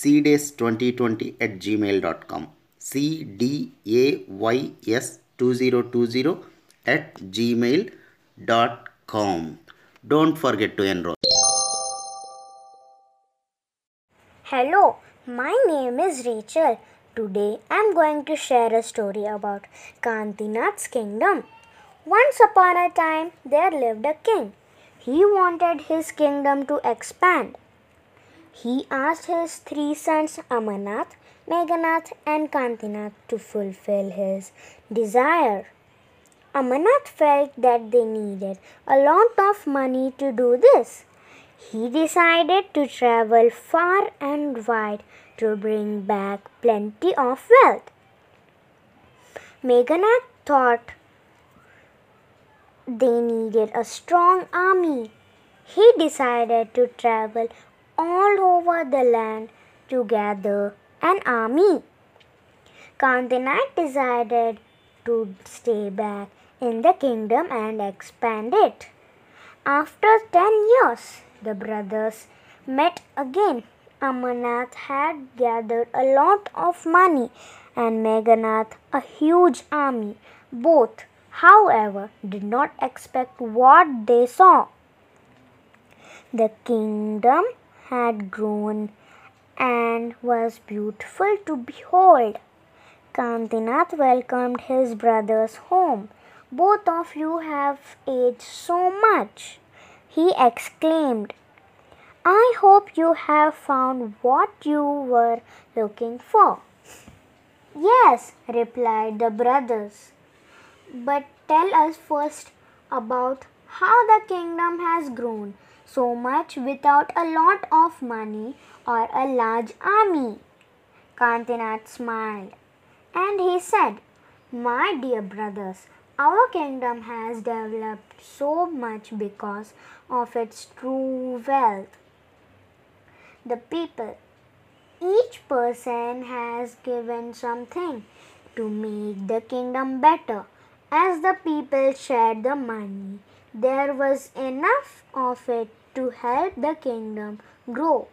cdays2020 at gmail.com cdays2020 at gmail.com don't forget to enroll Hello, my name is Rachel. Today I'm going to share a story about Kanthinath's kingdom. Once upon a time there lived a king. He wanted his kingdom to expand. He asked his three sons Amarnath, Meghanath, and Kanthinath to fulfill his desire. Amarnath felt that they needed a lot of money to do this. He decided to travel far and wide to bring back plenty of wealth. Meghanath thought they needed a strong army. He decided to travel all over the land to gather an army. Kanthinath decided to stay back in the kingdom and expand it. After ten years, the brothers met again. Amarnath had gathered a lot of money and Meghanath a huge army. Both, however, did not expect what they saw. The kingdom had grown and was beautiful to behold. Kanthinath welcomed his brothers home. Both of you have aged so much, he exclaimed. I hope you have found what you were looking for. Yes, replied the brothers. But tell us first about how the kingdom has grown so much without a lot of money or a large army. Kanthinath smiled and he said, My dear brothers, our kingdom has developed so much because of its true wealth. The people, each person has given something to make the kingdom better. As the people shared the money, there was enough of it to help the kingdom grow.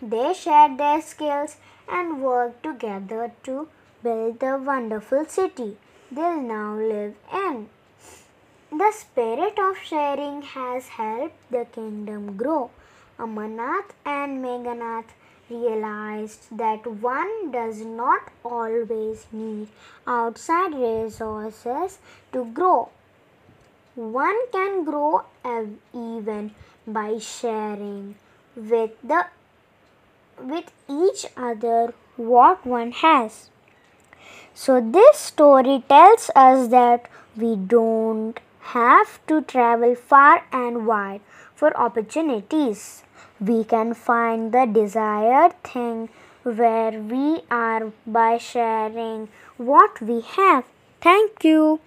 They shared their skills and worked together to build the wonderful city they'll now live in. The spirit of sharing has helped the kingdom grow. Amarnath and Meghanath realized that one does not always need outside resources to grow. One can grow even by sharing with the with each other what one has. So this story tells us that we don't have to travel far and wide for opportunities. We can find the desired thing where we are by sharing what we have. Thank you.